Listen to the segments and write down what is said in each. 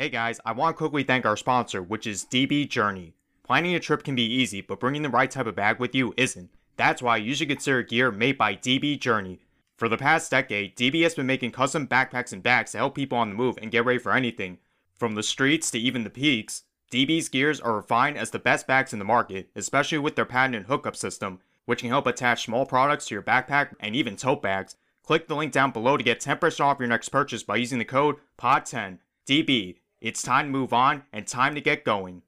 Hey guys, I want to quickly thank our sponsor, which is DB Journey. Planning a trip can be easy, but bringing the right type of bag with you isn't. That's why you should consider gear made by DB Journey. For the past decade, DB has been making custom backpacks and bags to help people on the move and get ready for anything. From the streets to even the peaks, DB's gears are refined as the best bags in the market, especially with their patented hookup system, which can help attach small products to your backpack and even tote bags. Click the link down below to get 10% off your next purchase by using the code POD10. DB, it's time to move on and time to get going.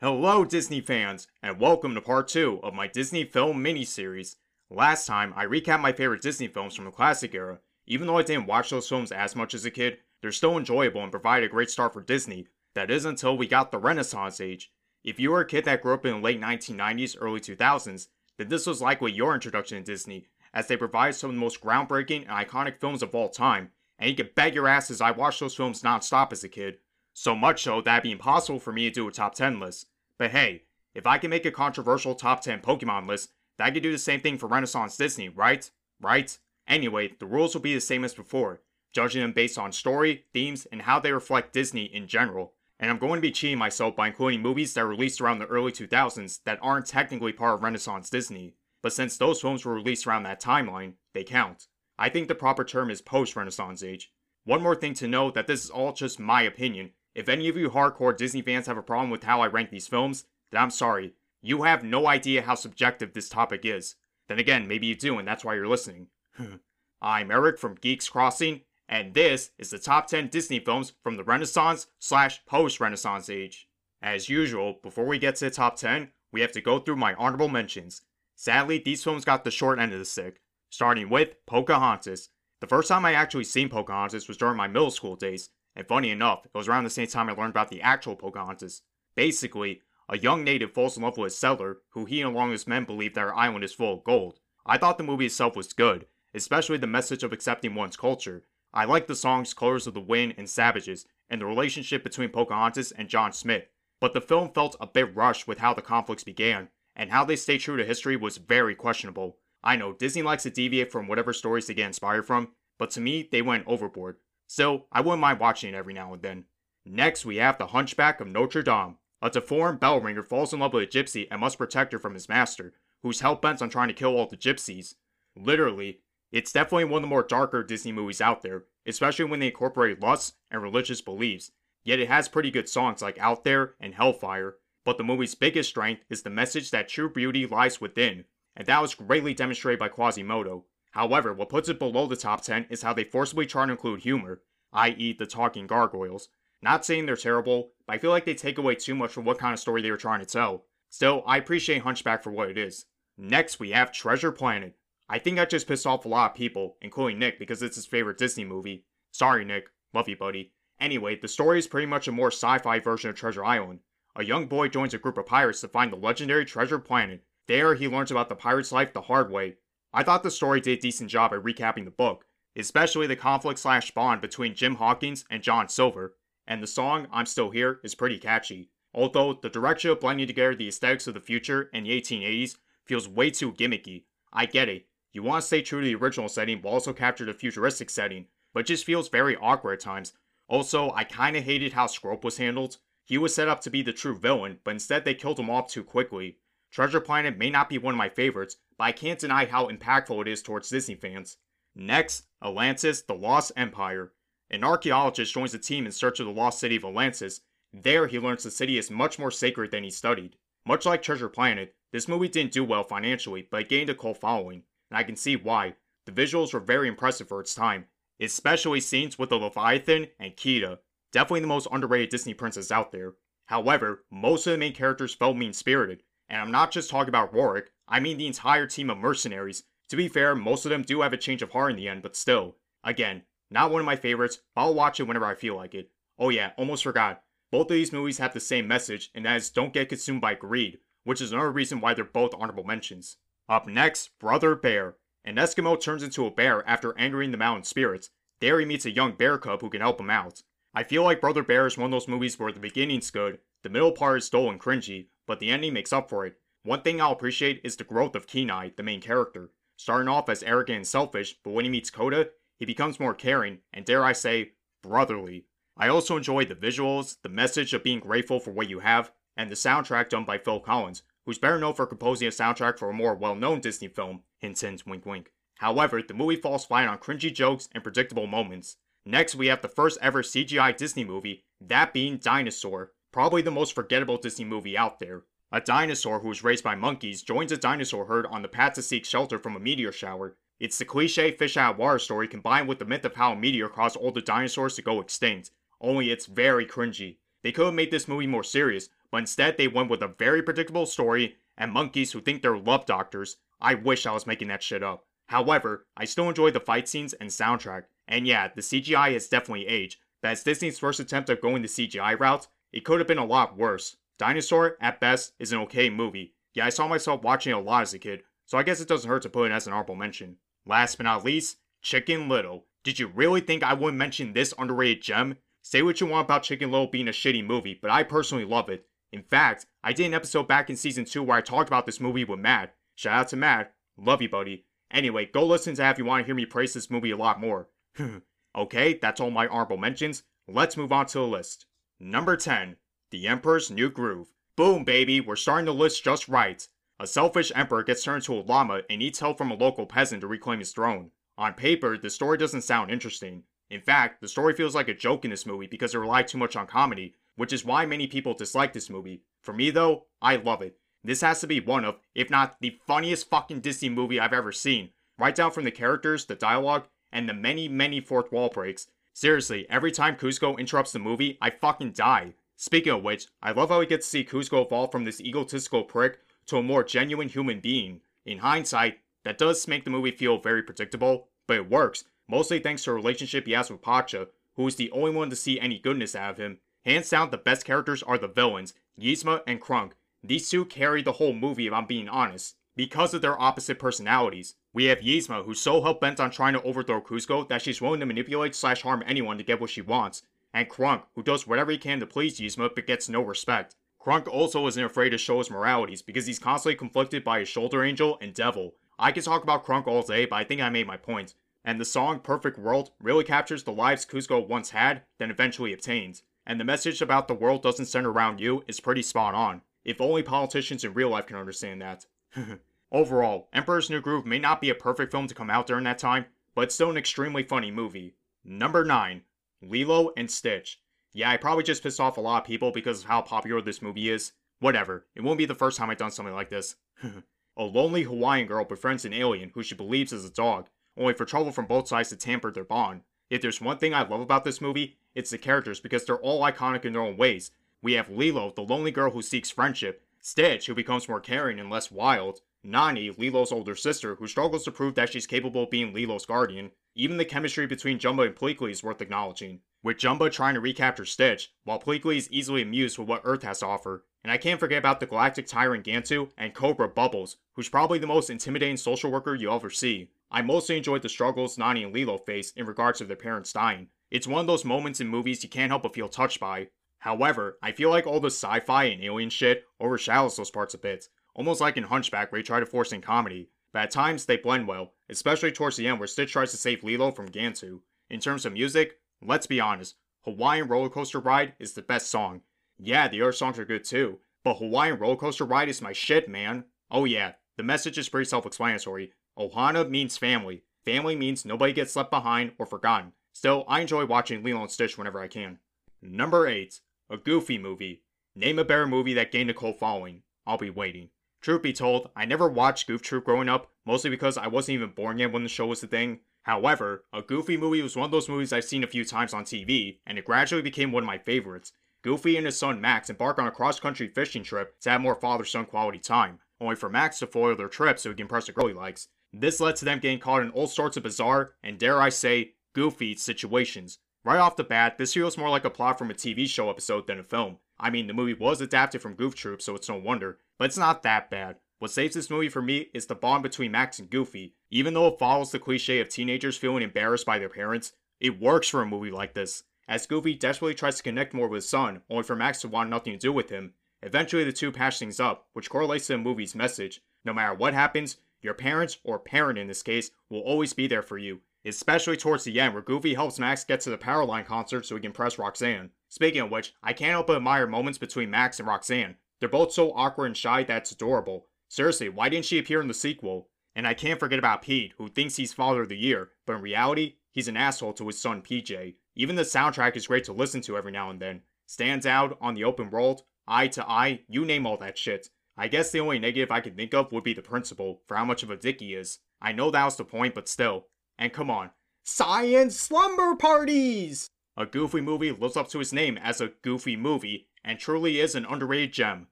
Hello, Disney fans, and welcome to part 2 of my Disney film miniseries. Last time, I recapped my favorite Disney films from the classic era. Even though I didn't watch those films as much as a kid, they're still enjoyable and provide a great start for Disney. That is until we got the Renaissance age. If you were a kid that grew up in the late 1990s, early 2000s, then this was likely your introduction to Disney, as they provided some of the most groundbreaking and iconic films of all time, and you can bet your ass as I watched those films non-stop as a kid. So much so that it'd be impossible for me to do a top 10 list. But hey, if I can make a controversial top 10 Pokemon list, then I can do the same thing for Renaissance Disney, right? Right? Anyway, the rules will be the same as before, judging them based on story, themes, and how they reflect Disney in general. And I'm going to be cheating myself by including movies that were released around the early 2000s that aren't technically part of Renaissance Disney, but since those films were released around that timeline, they count. I think the proper term is post Renaissance age. One more thing to note that this is all just my opinion, if any of you hardcore Disney fans have a problem with how I rank these films, then I'm sorry. You have no idea how subjective this topic is. Then again, maybe you do, and that's why you're listening. I'm Eric from Geeks Crossing, and this is the top 10 Disney films from the Renaissance slash post Renaissance age. As usual, before we get to the top 10, we have to go through my honorable mentions. Sadly, these films got the short end of the stick, starting with Pocahontas. The first time I actually seen Pocahontas was during my middle school days, and funny enough, it was around the same time I learned about the actual Pocahontas. Basically, a young native falls in love with a settler who he and along his men believe their island is full of gold. I thought the movie itself was good, especially the message of accepting one's culture. I liked the songs Colors of the Wind and Savages, and the relationship between Pocahontas and John Smith. But the film felt a bit rushed with how the conflicts began, and how they stay true to history was very questionable. I know Disney likes to deviate from whatever stories they get inspired from, but to me, they went overboard. Still, I wouldn't mind watching it every now and then. Next, we have the Hunchback of Notre Dame. A deformed bell ringer falls in love with a gypsy and must protect her from his master, who's hell bent on trying to kill all the gypsies. Literally, it's definitely one of the more darker Disney movies out there, especially when they incorporate lust and religious beliefs. Yet it has pretty good songs like Out There and Hellfire. But the movie's biggest strength is the message that true beauty lies within, and that was greatly demonstrated by Quasimodo. However, what puts it below the top 10 is how they forcibly try to include humor, i.e., the talking gargoyles. Not saying they're terrible, but I feel like they take away too much from what kind of story they were trying to tell. Still, I appreciate Hunchback for what it is. Next, we have Treasure Planet. I think that just pissed off a lot of people, including Nick, because it's his favorite Disney movie. Sorry, Nick. Love you, buddy. Anyway, the story is pretty much a more sci fi version of Treasure Island. A young boy joins a group of pirates to find the legendary Treasure Planet. There, he learns about the pirate's life the hard way, I thought the story did a decent job at recapping the book, especially the conflict slash bond between Jim Hawkins and John Silver, and the song I'm Still Here is pretty catchy. Although the direction of blending together the aesthetics of the future and the 1880s feels way too gimmicky. I get it, you want to stay true to the original setting but also capture the futuristic setting, but just feels very awkward at times. Also, I kinda hated how Scroop was handled. He was set up to be the true villain, but instead they killed him off too quickly. Treasure Planet may not be one of my favorites, but I can't deny how impactful it is towards Disney fans. Next, Atlantis, the Lost Empire. An archaeologist joins the team in search of the lost city of Atlantis. There, he learns the city is much more sacred than he studied. Much like Treasure Planet, this movie didn't do well financially, but it gained a cult following, and I can see why. The visuals were very impressive for its time, especially scenes with the Leviathan and Kida, definitely the most underrated Disney princess out there. However, most of the main characters felt mean spirited, and I'm not just talking about Rourke, I mean the entire team of mercenaries. To be fair, most of them do have a change of heart in the end, but still. Again, not one of my favorites, but I'll watch it whenever I feel like it. Oh yeah, almost forgot. Both of these movies have the same message, and that is don't get consumed by greed, which is another reason why they're both honorable mentions. Up next, Brother Bear. An Eskimo turns into a bear after angering the mountain spirits. There he meets a young bear cub who can help him out. I feel like Brother Bear is one of those movies where the beginning's good, The middle part is dull and cringy, but the ending makes up for it. One thing I'll appreciate is the growth of Kenai, the main character. Starting off as arrogant and selfish, but when he meets Koda, he becomes more caring, and dare I say, brotherly. I also enjoy the visuals, the message of being grateful for what you have, and the soundtrack done by Phil Collins, who's better known for composing a soundtrack for a more well-known Disney film, hint hint wink wink. However, the movie falls flat on cringy jokes and predictable moments. Next, we have the first ever CGI Disney movie, that being Dinosaur, probably the most forgettable Disney movie out there. A dinosaur who was raised by monkeys joins a dinosaur herd on the path to seek shelter from a meteor shower. It's the cliche fish out of water story combined with the myth of how a meteor caused all the dinosaurs to go extinct. Only it's very cringy. They could have made this movie more serious, but instead they went with a very predictable story and monkeys who think they're love doctors. I wish I was making that shit up. However, I still enjoy the fight scenes and soundtrack. And yeah, the CGI has definitely aged, but as Disney's first attempt at going the CGI route, it could have been a lot worse. Dinosaur, at best, is an okay movie. Yeah, I saw myself watching it a lot as a kid, so I guess it doesn't hurt to put it as an honorable mention. Last but not least, Chicken Little. Did you really think I wouldn't mention this underrated gem? Say what you want about Chicken Little being a shitty movie, but I personally love it. In fact, I did an episode back in season 2 where I talked about this movie with Matt. Shout out to Matt. Love you, buddy. Anyway, go listen to that if you want to hear me praise this movie a lot more. okay, that's all my honorable mentions. Let's move on to the list. Number 10, The Emperor's New Groove. Boom, baby, we're starting the list just right. A selfish emperor gets turned into a llama and needs help from a local peasant to reclaim his throne. On paper, the story doesn't sound interesting. In fact, the story feels like a joke in this movie because it relied too much on comedy, which is why many people dislike this movie. For me though, I love it. This has to be one of, if not the funniest fucking Disney movie I've ever seen. Right down from the characters, the dialogue, and the many, many fourth wall breaks. Seriously, every time Kuzco interrupts the movie, I fucking die. Speaking of which, I love how we get to see Kuzco evolve from this egotistical prick to a more genuine human being. In hindsight, that does make the movie feel very predictable, but it works, mostly thanks to a relationship he has with Pacha, who is the only one to see any goodness out of him. Hands down, the best characters are the villains, Yzma and Kronk. These two carry the whole movie if I'm being honest, because of their opposite personalities. We have Yzma, who's so hell-bent on trying to overthrow Kuzco that she's willing to manipulate slash harm anyone to get what she wants, and Kronk, who does whatever he can to please Yzma but gets no respect. Kronk also isn't afraid to show his moralities because he's constantly conflicted by his shoulder angel and devil. I could talk about Kronk all day, but I think I made my point. And the song Perfect World really captures the lives Kuzco once had, then eventually obtained. And the message about the world doesn't center around you is pretty spot on. If only politicians in real life can understand that. Overall, Emperor's New Groove may not be a perfect film to come out during that time, but it's still an extremely funny movie. Number 9. Lilo and Stitch. Yeah, I probably just pissed off a lot of people because of how popular this movie is. Whatever, it won't be the first time I've done something like this. a lonely Hawaiian girl befriends an alien who she believes is a dog, only for trouble from both sides to tamper their bond. If there's one thing I love about this movie, it's the characters because they're all iconic in their own ways. We have Lilo, the lonely girl who seeks friendship, Stitch, who becomes more caring and less wild, Nani, Lilo's older sister, who struggles to prove that she's capable of being Lilo's guardian. Even the chemistry between Jumba and Pleakley is worth acknowledging, with Jumba trying to recapture Stitch, while Pleakley is easily amused with what Earth has to offer. And I can't forget about the galactic tyrant Gantu and Cobra Bubbles, who's probably the most intimidating social worker you'll ever see. I mostly enjoyed the struggles Nani and Lilo face in regards to their parents dying. It's one of those moments in movies you can't help but feel touched by. However, I feel like all the sci-fi and alien shit overshadows those parts a bit, almost like in Hunchback where they try to force in comedy, but at times they blend well, especially towards the end where Stitch tries to save Lilo from Gantu. In terms of music, let's be honest, Hawaiian Roller Coaster Ride is the best song. Yeah, the other songs are good too, but Hawaiian Roller Coaster Ride is my shit, man. Oh yeah, the message is pretty self-explanatory. Ohana means family. Family means nobody gets left behind or forgotten. Still, I enjoy watching Lilo and Stitch whenever I can. Number 8. A Goofy movie. Name a better movie that gained a cult following. I'll be waiting. Truth be told, I never watched Goof Troop growing up, mostly because I wasn't even born yet when the show was a thing. However, a Goofy movie was one of those movies I've seen a few times on TV, and it gradually became one of my favorites. Goofy and his son Max embark on a cross-country fishing trip to have more father-son quality time, only for Max to foil their trip so he can impress the girl he likes. This led to them getting caught in all sorts of bizarre, and dare I say, goofy situations. Right off the bat, this feels more like a plot from a TV show episode than a film. I mean, the movie was adapted from Goof Troop, so it's no wonder, but it's not that bad. What saves this movie for me is the bond between Max and Goofy. Even though it follows the cliche of teenagers feeling embarrassed by their parents, it works for a movie like this. as Goofy desperately tries to connect more with his son, only for Max to want nothing to do with him. Eventually, the two patch things up, which correlates to the movie's message. No matter what happens, your parents, or parent in this case, will always be there for you, especially towards the end where Goofy helps Max get to the Powerline concert so he can press Roxanne. Speaking of which, I can't help but admire moments between Max and Roxanne. They're both so awkward and shy that it's adorable. Seriously, why didn't she appear in the sequel? And I can't forget about Pete, who thinks he's Father of the Year, but in reality, he's an asshole to his son PJ. Even the soundtrack is great to listen to every now and then. Stands out on the open world, eye to eye, you name all that shit. I guess the only negative I can think of would be the principal, for how much of a dick he is. I know that was the point, but still. And come on. Science slumber parties! A goofy movie lives up to its name as a goofy movie, and truly is an underrated gem.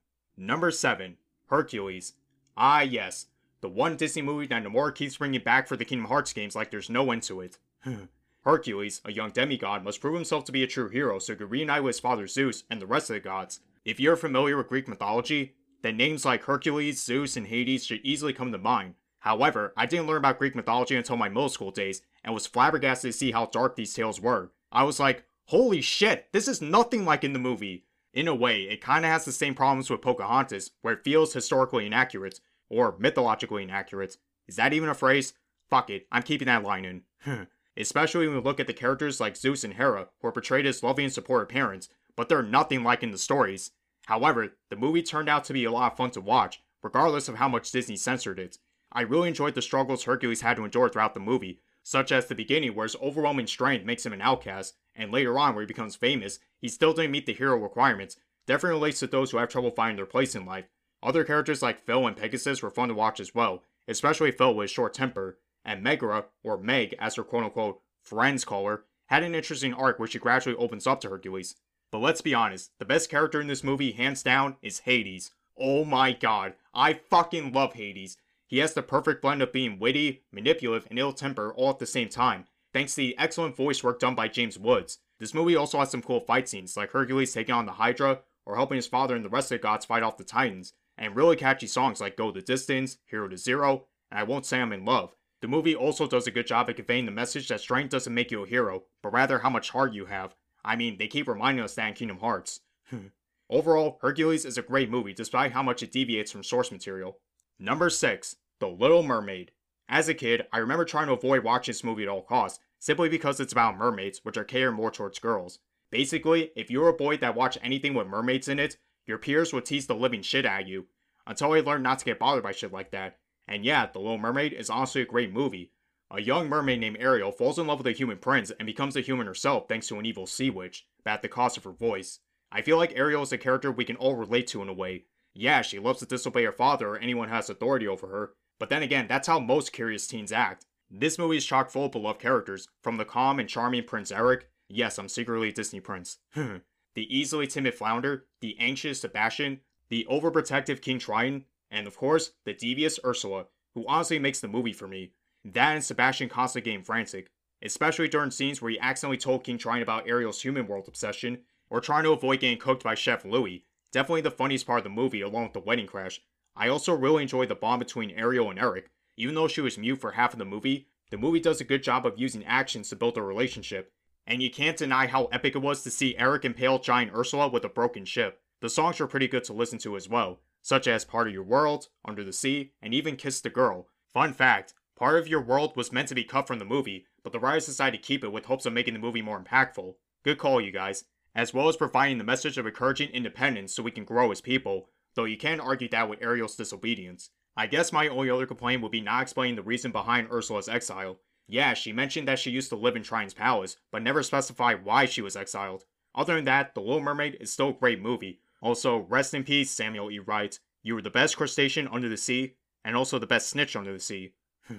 Number 7. Hercules. Ah yes, the one Disney movie that Nomura keeps bringing back for the Kingdom Hearts games like there's no end to it. Hercules, a young demigod, must prove himself to be a true hero so he could reunite with his father Zeus and the rest of the gods. If you're familiar with Greek mythology, then names like Hercules, Zeus, and Hades should easily come to mind. However, I didn't learn about Greek mythology until my middle school days and was flabbergasted to see how dark these tales were. I was like, holy shit, this is nothing like in the movie. In a way, it kinda has the same problems with Pocahontas, where it feels historically inaccurate, or mythologically inaccurate. Is that even a phrase? Fuck it, I'm keeping that line in. Especially when we look at the characters like Zeus and Hera, who are portrayed as loving and supportive parents, but they're nothing like in the stories. However, the movie turned out to be a lot of fun to watch, regardless of how much Disney censored it. I really enjoyed the struggles Hercules had to endure throughout the movie, such as the beginning where his overwhelming strength makes him an outcast, and later on where he becomes famous, he still didn't meet the hero requirements. Definitely relates to those who have trouble finding their place in life. Other characters like Phil and Pegasus were fun to watch as well, especially Phil with his short temper, and Megara, or Meg as her quote unquote friends call her, had an interesting arc where she gradually opens up to Hercules. But let's be honest, the best character in this movie, hands down, is Hades. Oh my god, I fucking love Hades. He has the perfect blend of being witty, manipulative, and ill tempered all at the same time, thanks to the excellent voice work done by James Woods. This movie also has some cool fight scenes, like Hercules taking on the Hydra, or helping his father and the rest of the gods fight off the Titans, and really catchy songs like Go the Distance, Hero to Zero, and I Won't Say I'm in Love. The movie also does a good job at conveying the message that strength doesn't make you a hero, but rather how much heart you have. I mean, they keep reminding us that in Kingdom Hearts. Overall, Hercules is a great movie despite how much it deviates from source material. Number 6. The Little Mermaid. As a kid, I remember trying to avoid watching this movie at all costs, simply because it's about mermaids, which are catered more towards girls. Basically, if you were a boy that watched anything with mermaids in it, your peers would tease the living shit out of you. Until I learned not to get bothered by shit like that. And yeah, The Little Mermaid is honestly a great movie. A young mermaid named Ariel falls in love with a human prince and becomes a human herself thanks to an evil sea witch, but at the cost of her voice. I feel like Ariel is a character we can all relate to in a way. Yeah, she loves to disobey her father or anyone who has authority over her, but then again, that's how most curious teens act. This movie is chock full of beloved characters, from the calm and charming Prince Eric, yes, I'm secretly a Disney prince, the easily timid Flounder, the anxious Sebastian, the overprotective King Triton, and of course, the devious Ursula, who honestly makes the movie for me. That and Sebastian constantly getting frantic, especially during scenes where he accidentally told King Triton about Ariel's human world obsession, or trying to avoid getting cooked by Chef Louis. Definitely the funniest part of the movie, along with the wedding crash. I also really enjoyed the bond between Ariel and Eric. Even though she was mute for half of the movie, the movie does a good job of using actions to build their relationship. And you can't deny how epic it was to see Eric impale giant Ursula with a broken ship. The songs were pretty good to listen to as well, such as Part of Your World, Under the Sea, and even Kiss the Girl. Fun fact, Part of Your World was meant to be cut from the movie, but the writers decided to keep it with hopes of making the movie more impactful. Good call, you guys. As well as providing the message of encouraging independence so we can grow as people, though you can argue that with Ariel's disobedience. I guess my only other complaint would be not explaining the reason behind Ursula's exile. Yeah, she mentioned that she used to live in Triton's palace, but never specified why she was exiled. Other than that, The Little Mermaid is still a great movie. Also, rest in peace, Samuel E. Wright. You were the best crustacean under the sea, and also the best snitch under the sea.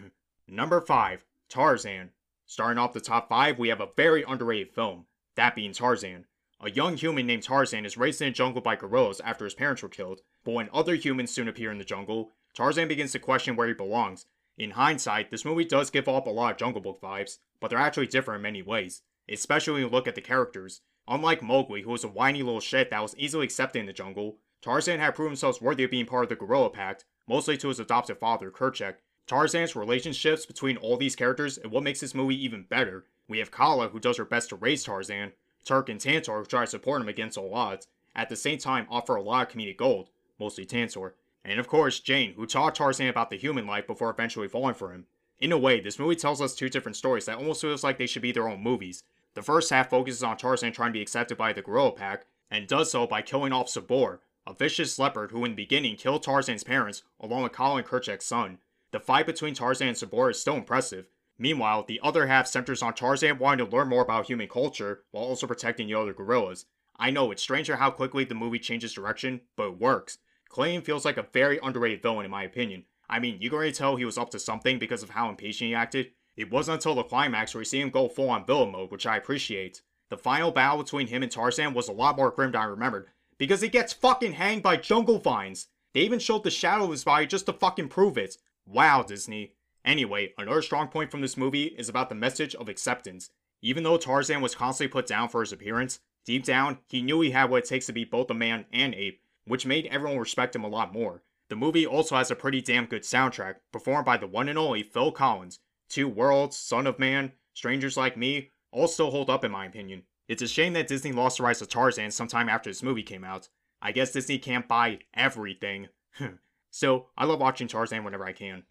Number 5, Tarzan. Starting off the top 5, we have a very underrated film, that being Tarzan. A young human named Tarzan is raised in a jungle by gorillas after his parents were killed, but when other humans soon appear in the jungle, Tarzan begins to question where he belongs. In hindsight, this movie does give off a lot of Jungle Book vibes, but they're actually different in many ways, especially when you look at the characters. Unlike Mowgli, who was a whiny little shit that was easily accepted in the jungle, Tarzan had proven himself worthy of being part of the gorilla pact, mostly to his adopted father, Kerchak. Tarzan's relationships between all these characters and what makes this movie even better. We have Kala, who does her best to raise Tarzan, Turk and Tantor try to support him against all odds, at the same time offer a lot of comedic gold, mostly Tantor. And of course, Jane, who taught Tarzan about the human life before eventually falling for him. In a way, this movie tells us two different stories that almost feels like they should be their own movies. The first half focuses on Tarzan trying to be accepted by the gorilla pack, and does so by killing off Sabor, a vicious leopard who in the beginning killed Tarzan's parents along with Colin Kerchak's son. The fight between Tarzan and Sabor is still impressive. Meanwhile, the other half centers on Tarzan wanting to learn more about human culture while also protecting the other gorillas. I know it's stranger how quickly the movie changes direction, but it works. Clayton feels like a very underrated villain in my opinion. I mean, you can already tell he was up to something because of how impatient he acted. It wasn't until the climax where we see him go full on villain mode, which I appreciate. The final battle between him and Tarzan was a lot more grim than I remembered, because he gets fucking hanged by jungle vines. They even showed the shadow of his body just to fucking prove it. Wow, Disney. Anyway, another strong point from this movie is about the message of acceptance. Even though Tarzan was constantly put down for his appearance, deep down, he knew he had what it takes to be both a man and ape, which made everyone respect him a lot more. The movie also has a pretty damn good soundtrack, performed by the one and only Phil Collins. Two Worlds, Son of Man, Strangers Like Me, all still hold up in my opinion. It's a shame that Disney lost the rights to Tarzan sometime after this movie came out. I guess Disney can't buy everything. so, I love watching Tarzan whenever I can.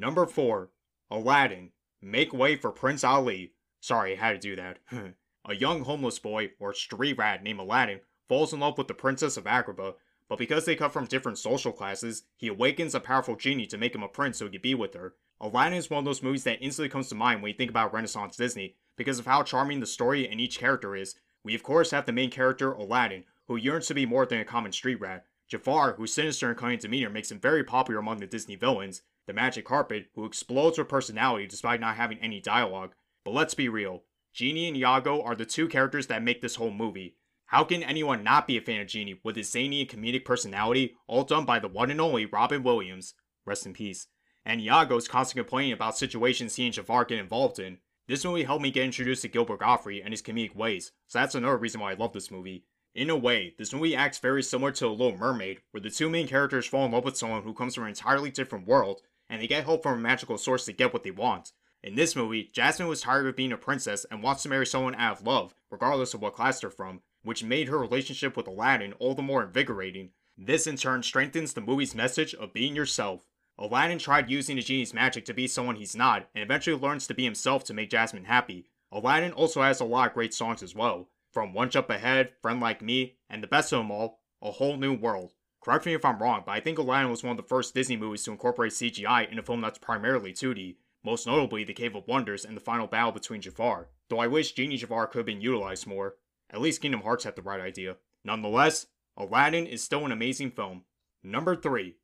Number 4. Aladdin. Make way for Prince Ali. Sorry, I had to do that. a young homeless boy, or street rat named Aladdin, falls in love with the Princess of Agrabah but because they come from different social classes, he awakens a powerful genie to make him a prince so he could be with her. Aladdin is one of those movies that instantly comes to mind when you think about Renaissance Disney, because of how charming the story and each character is. We of course have the main character, Aladdin, who yearns to be more than a common street rat. Jafar, whose sinister and cunning demeanor makes him very popular among the Disney villains. The Magic Carpet, who explodes with personality despite not having any dialogue. But let's be real, Genie and Iago are the two characters that make this whole movie. How can anyone not be a fan of Genie with his zany and comedic personality, all done by the one and only Robin Williams? Rest in peace. And Iago's constant complaining about situations he and Jafar get involved in. This movie helped me get introduced to Gilbert Gottfried and his comedic ways, so that's another reason why I love this movie. In a way, this movie acts very similar to The Little Mermaid, where the two main characters fall in love with someone who comes from an entirely different world, and they get help from a magical source to get what they want. In this movie, Jasmine was tired of being a princess and wants to marry someone out of love, regardless of what class they're from, which made her relationship with Aladdin all the more invigorating. This in turn strengthens the movie's message of being yourself. Aladdin tried using the genie's magic to be someone he's not, and eventually learns to be himself to make Jasmine happy. Aladdin also has a lot of great songs as well, from One Jump Ahead, Friend Like Me, and the best of them all, A Whole New World. Correct me if I'm wrong, but I think Aladdin was one of the first Disney movies to incorporate CGI in a film that's primarily 2D, most notably The Cave of Wonders and the final battle between Jafar, though I wish Genie Jafar could have been utilized more. At least Kingdom Hearts had the right idea. Nonetheless, Aladdin is still an amazing film. Number 3.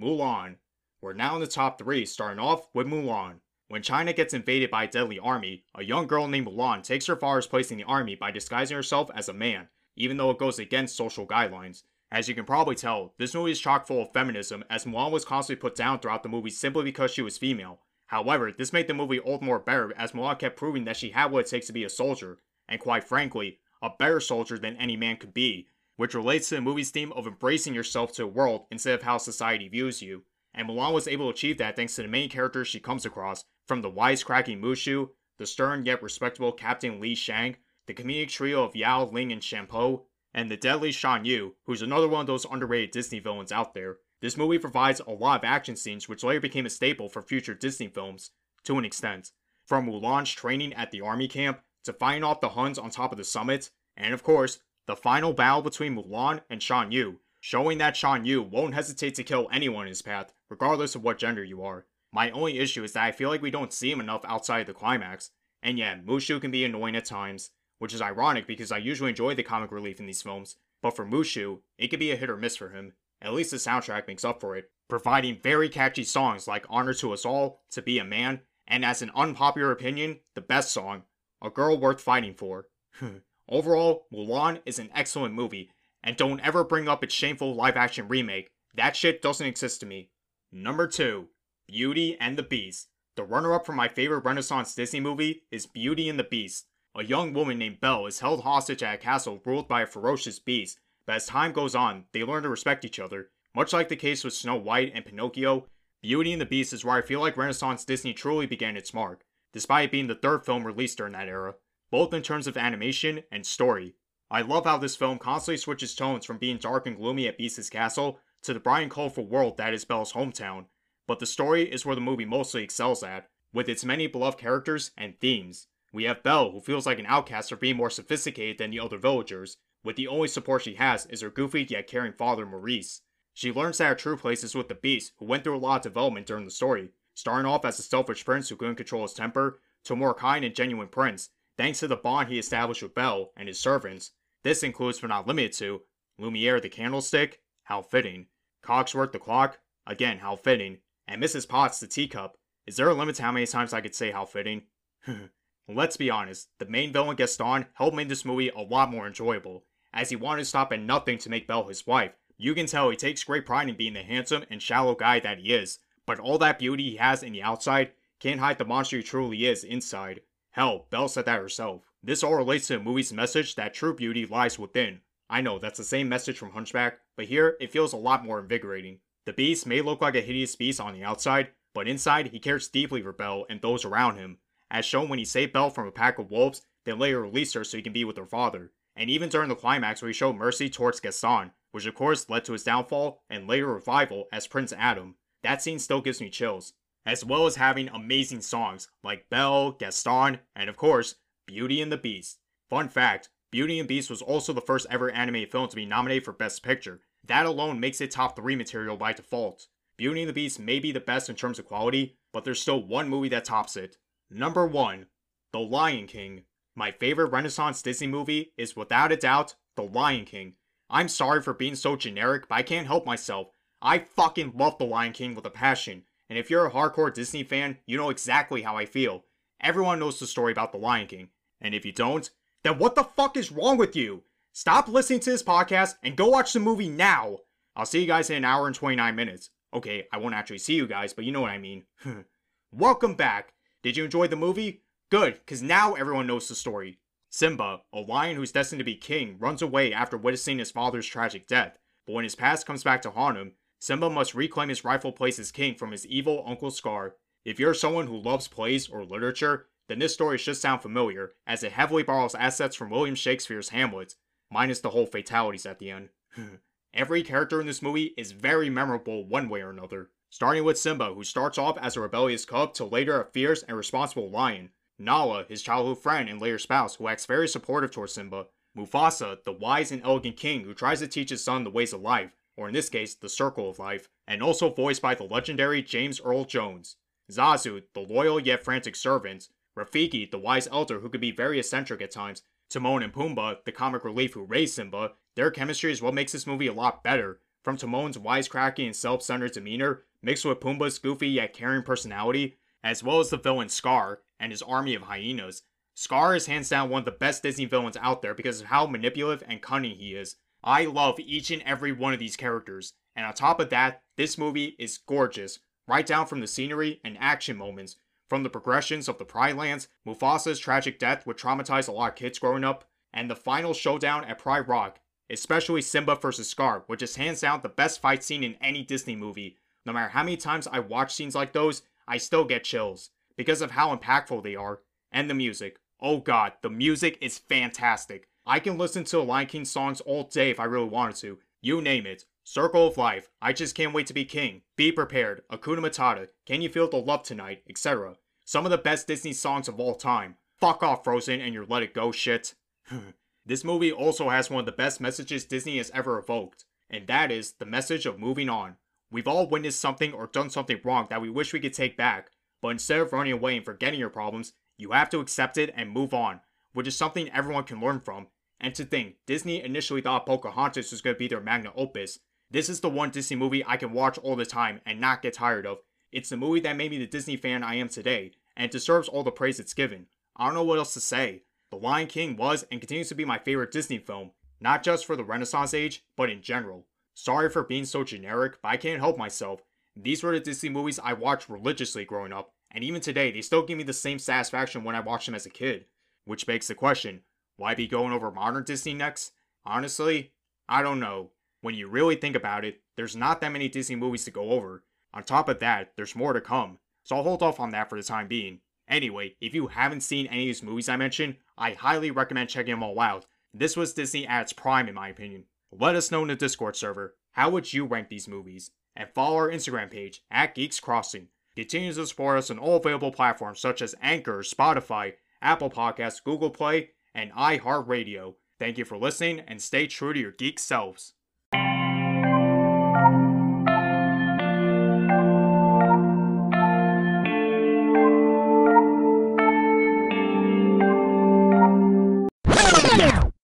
Mulan. We're now in the top 3, starting off with Mulan. When China gets invaded by a deadly army, a young girl named Mulan takes her father's place in the army by disguising herself as a man, even though it goes against social guidelines. As you can probably tell, this movie is chock full of feminism, as Mulan was constantly put down throughout the movie simply because she was female. However, this made the movie all the more better as Mulan kept proving that she had what it takes to be a soldier, and quite frankly, a better soldier than any man could be, which relates to the movie's theme of embracing yourself to the world instead of how society views you. And Mulan was able to achieve that thanks to the main characters she comes across, from the wisecracking Mushu, the stern yet respectable Captain Li Shang, the comedic trio of Yao, Ling, and Chien-Po, and the deadly Shan Yu, who's another one of those underrated Disney villains out there. This movie provides a lot of action scenes which later became a staple for future Disney films, to an extent. From Mulan's training at the army camp, to fighting off the Huns on top of the summit, and of course, the final battle between Mulan and Shan Yu, showing that Shan Yu won't hesitate to kill anyone in his path, regardless of what gender you are. My only issue is that I feel like we don't see him enough outside of the climax, and yeah, Mushu can be annoying at times, which is ironic because I usually enjoy the comic relief in these films, but for Mushu, it could be a hit or miss for him. At least the soundtrack makes up for it, providing very catchy songs like Honor to Us All, To Be a Man, and as an unpopular opinion, the best song, a girl worth fighting for. Overall, Mulan is an excellent movie, and don't ever bring up its shameful live action remake. That shit doesn't exist to me. Number 2 Beauty and the Beast. The runner up for my favorite Renaissance Disney movie is Beauty and the Beast. A young woman named Belle is held hostage at a castle ruled by a ferocious beast, but as time goes on, they learn to respect each other. Much like the case with Snow White and Pinocchio, Beauty and the Beast is where I feel like Renaissance Disney truly began its mark despite being the third film released during that era. both in terms of animation and story. I love how this film constantly switches tones from being dark and gloomy at Beast's castle to the bright and colorful world that is Belle's hometown, but the story is where the movie mostly excels at, with its many beloved characters and themes. We have Belle, who feels like an outcast for being more sophisticated than the other villagers, with the only support she has is her goofy yet caring father Maurice. She learns that her true place is with the Beast, who went through a lot of development during the story, starting off as a selfish prince who couldn't control his temper, to a more kind and genuine prince, thanks to the bond he established with Belle and his servants. This includes, but not limited to, Lumiere the candlestick, how fitting, Cogsworth the clock, again how fitting, and Mrs. Potts the teacup. Is there a limit to how many times I could say how fitting? Let's be honest, the main villain Gaston helped make this movie a lot more enjoyable, as he wanted to stop at nothing to make Belle his wife. You can tell he takes great pride in being the handsome and shallow guy that he is, but all that beauty he has in the outside can't hide the monster he truly is inside. Hell, Belle said that herself. This all relates to the movie's message that true beauty lies within. I know that's the same message from Hunchback, but here it feels a lot more invigorating. The beast may look like a hideous beast on the outside, but inside he cares deeply for Belle and those around him, as shown when he saved Belle from a pack of wolves, then later released her so he can be with her father. And even during the climax where he showed mercy towards Gaston, which of course led to his downfall and later revival as Prince Adam. That scene still gives me chills. As well as having amazing songs like Belle, Gaston, and of course, Beauty and the Beast. Fun fact, Beauty and the Beast was also the first ever animated film to be nominated for Best Picture. That alone makes it top 3 material by default. Beauty and the Beast may be the best in terms of quality, but there's still one movie that tops it. Number 1. The Lion King. My favorite Renaissance Disney movie is without a doubt The Lion King. I'm sorry for being so generic, but I can't help myself. I fucking love The Lion King with a passion, and if you're a hardcore Disney fan, you know exactly how I feel. Everyone knows the story about The Lion King, and if you don't, then what the fuck is wrong with you? Stop listening to this podcast and go watch the movie now. I'll see you guys in an hour and 29 minutes. Okay, I won't actually see you guys, but you know what I mean. Welcome back. Did you enjoy the movie? Good, because now everyone knows the story. Simba, a lion who's destined to be king, runs away after witnessing his father's tragic death, but when his past comes back to haunt him, Simba must reclaim his rightful place as king from his evil Uncle Scar. If you're someone who loves plays or literature, then this story should sound familiar, as it heavily borrows assets from William Shakespeare's Hamlet, minus the whole fatalities at the end. Every character in this movie is very memorable one way or another, starting with Simba, who starts off as a rebellious cub to later a fierce and responsible lion, Nala, his childhood friend and later spouse, who acts very supportive towards Simba, Mufasa, the wise and elegant king who tries to teach his son the ways of life, or in this case, the circle of life, and also voiced by the legendary James Earl Jones. Zazu, the loyal yet frantic servant, Rafiki, the wise elder who could be very eccentric at times, Timon and Pumbaa, the comic relief who raised Simba, their chemistry is what makes this movie a lot better. From Timon's wisecracking and self-centered demeanor, mixed with Pumbaa's goofy yet caring personality, as well as the villain Scar and his army of hyenas. Scar is hands down one of the best Disney villains out there because of how manipulative and cunning he is. I love each and every one of these characters, and on top of that, this movie is gorgeous, right down from the scenery and action moments, from the progressions of the Pride Lands, Mufasa's tragic death would traumatize a lot of kids growing up, and the final showdown at Pride Rock, especially Simba vs. Scar, which is hands down the best fight scene in any Disney movie. No matter how many times I watch scenes like those, I still get chills, because of how impactful they are, and the music. Oh god, the music is fantastic. I can listen to Lion King songs all day if I really wanted to. You name it. Circle of Life, I Just Can't Wait to Be King, Be Prepared, Hakuna Matata, Can You Feel the Love Tonight, etc. Some of the best Disney songs of all time. Fuck off, Frozen, and your Let It Go shit. this movie also has one of the best messages Disney has ever evoked, and that is the message of moving on. We've all witnessed something or done something wrong that we wish we could take back, but instead of running away and forgetting your problems, you have to accept it and move on, which is something everyone can learn from. And to think, Disney initially thought Pocahontas was going to be their magnum opus, this is the one Disney movie I can watch all the time and not get tired of. It's the movie that made me the Disney fan I am today, and it deserves all the praise it's given. I don't know what else to say. The Lion King was and continues to be my favorite Disney film, not just for the Renaissance age, but in general. Sorry for being so generic, but I can't help myself. These were the Disney movies I watched religiously growing up, and even today, they still give me the same satisfaction when I watch them as a kid. Which begs the question why be going over modern Disney next? Honestly, I don't know. When you really think about it, there's not that many Disney movies to go over. On top of that, there's more to come, so I'll hold off on that for the time being. Anyway, if you haven't seen any of these movies I mentioned, I highly recommend checking them all out. This was Disney at its prime, in my opinion. Let us know in the Discord server. How would you rank these movies? And follow our Instagram page at Geeks Crossing. Continue to support us on all available platforms such as Anchor, Spotify, Apple Podcasts, Google Play, and iHeartRadio. Thank you for listening and stay true to your geek selves.